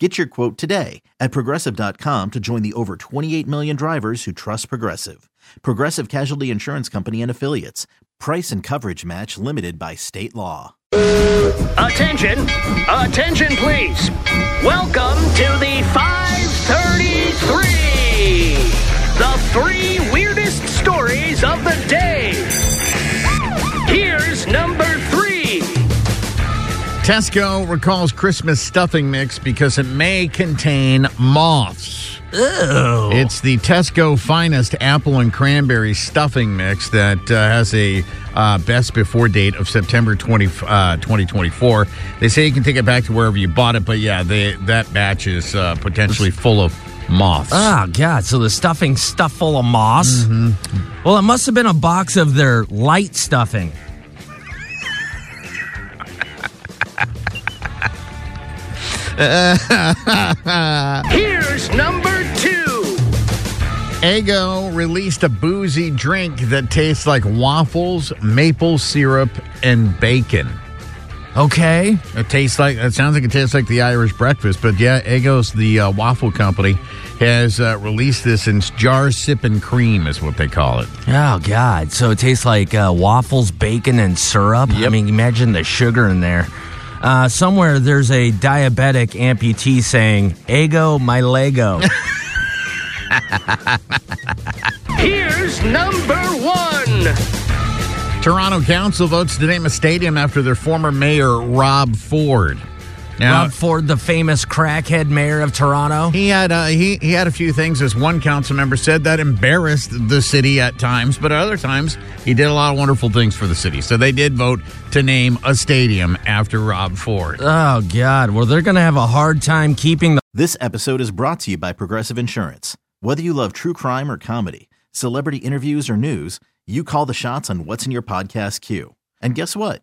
Get your quote today at progressive.com to join the over 28 million drivers who trust Progressive. Progressive Casualty Insurance Company and Affiliates. Price and coverage match limited by state law. Attention, attention, please. Welcome to the 533. The three weirdest stories of the day. Tesco recalls Christmas stuffing mix because it may contain moths. Ew. It's the Tesco finest apple and cranberry stuffing mix that uh, has a uh, best before date of September 20, uh, 2024. They say you can take it back to wherever you bought it, but yeah, they, that batch is uh, potentially full of moths. Oh, God. So the stuffing stuff full of moss? Well, it must have been a box of their light stuffing. Here's number two. Eggo released a boozy drink that tastes like waffles, maple syrup, and bacon. Okay. It tastes like it sounds like it tastes like the Irish breakfast, but yeah, Eggo's the uh, waffle company has uh, released this in jar sipping cream is what they call it. Oh, God. So it tastes like uh, waffles, bacon, and syrup? I mean, imagine the sugar in there. Uh, somewhere there's a diabetic amputee saying, Ego, my Lego. Here's number one. Toronto Council votes to name a stadium after their former mayor Rob Ford. Now, Rob Ford, the famous crackhead mayor of Toronto. He had uh, he he had a few things, as one council member said, that embarrassed the city at times, but at other times he did a lot of wonderful things for the city. So they did vote to name a stadium after Rob Ford. Oh, God. Well, they're going to have a hard time keeping the. This episode is brought to you by Progressive Insurance. Whether you love true crime or comedy, celebrity interviews or news, you call the shots on what's in your podcast queue. And guess what?